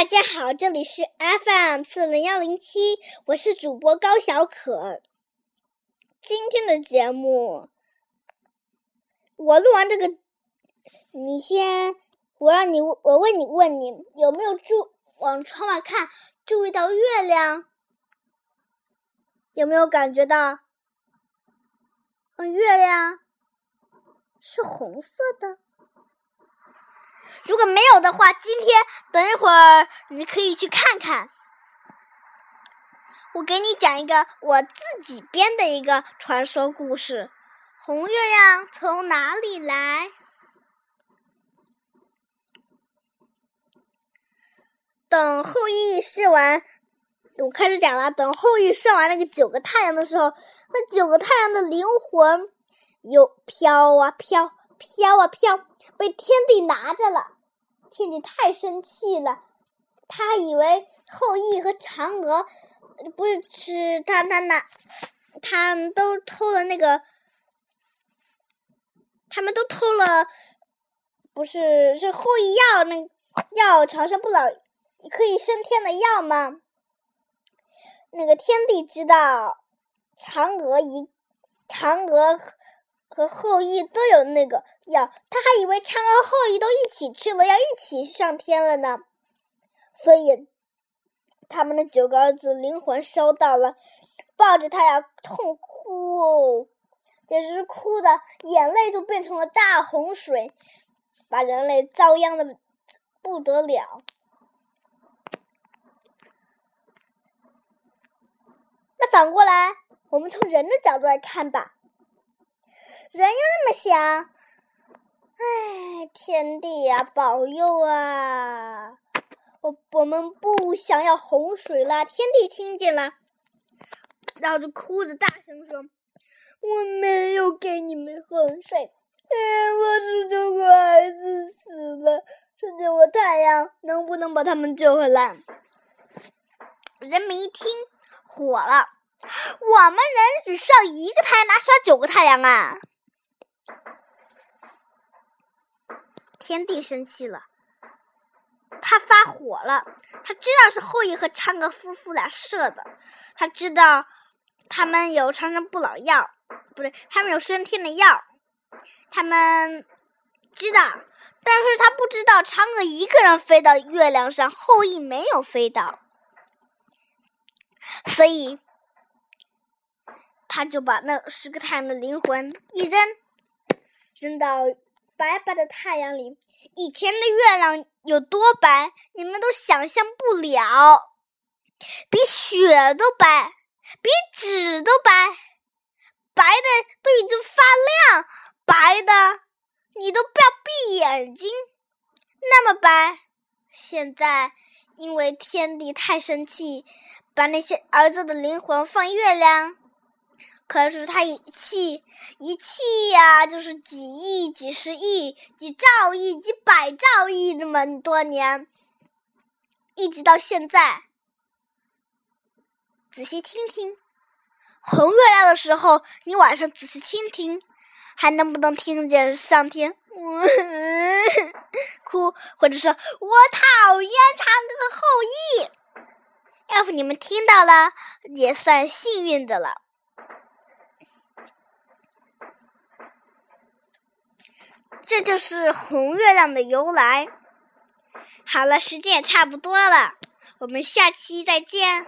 大家好，这里是 FM 四零幺零七，我是主播高小可。今天的节目，我录完这个，你先，我让你，我问你，问你有没有注往窗外看，注意到月亮？有没有感觉到，嗯，月亮是红色的？如果没有的话，今天等一会儿你可以去看看。我给你讲一个我自己编的一个传说故事：红月亮从哪里来？等后羿射完，我开始讲了。等后羿射完那个九个太阳的时候，那九个太阳的灵魂又飘啊飘。飘啊飘，被天帝拿着了。天帝太生气了，他以为后羿和嫦娥不是是他他拿，他都偷了那个，他们都偷了，不是是后羿要那要长生不老可以升天的药吗？那个天帝知道嫦娥一嫦娥。和后羿都有那个药，他还以为嫦娥、后羿都一起吃了，要一起上天了呢。所以，他们的九个儿子灵魂收到了，抱着他呀痛哭，简直是哭的眼泪都变成了大洪水，把人类遭殃的不得了。那反过来，我们从人的角度来看吧。人又那么想，哎，天帝呀，保佑啊！我我们不想要洪水了。天帝听见了，然后就哭着大声说：“我没有给你们洪水，哎，我是九个孩子死了，这九个太阳能不能把他们救回来？”人民一听，火了：“我们人只需要一个太阳，哪需要九个太阳啊？”天帝生气了，他发火了。他知道是后羿和嫦娥夫妇俩射的，他知道他们有长生不老药，不对，他们有升天的药。他们知道，但是他不知道嫦娥一个人飞到月亮上，后羿没有飞到，所以他就把那十个太阳的灵魂一扔，扔到。白白的太阳里，以前的月亮有多白，你们都想象不了，比雪都白，比纸都白，白的都已经发亮，白的你都不要闭眼睛，那么白。现在因为天帝太生气，把那些儿子的灵魂放月亮。可是他一气一气呀，就是几亿、几十亿、几兆亿、几百兆亿这么多年，一直到现在。仔细听听，红月亮的时候，你晚上仔细听听，还能不能听见上天 哭，或者说我讨厌嫦娥后羿？要是你们听到了，也算幸运的了。这就是红月亮的由来。好了，时间也差不多了，我们下期再见。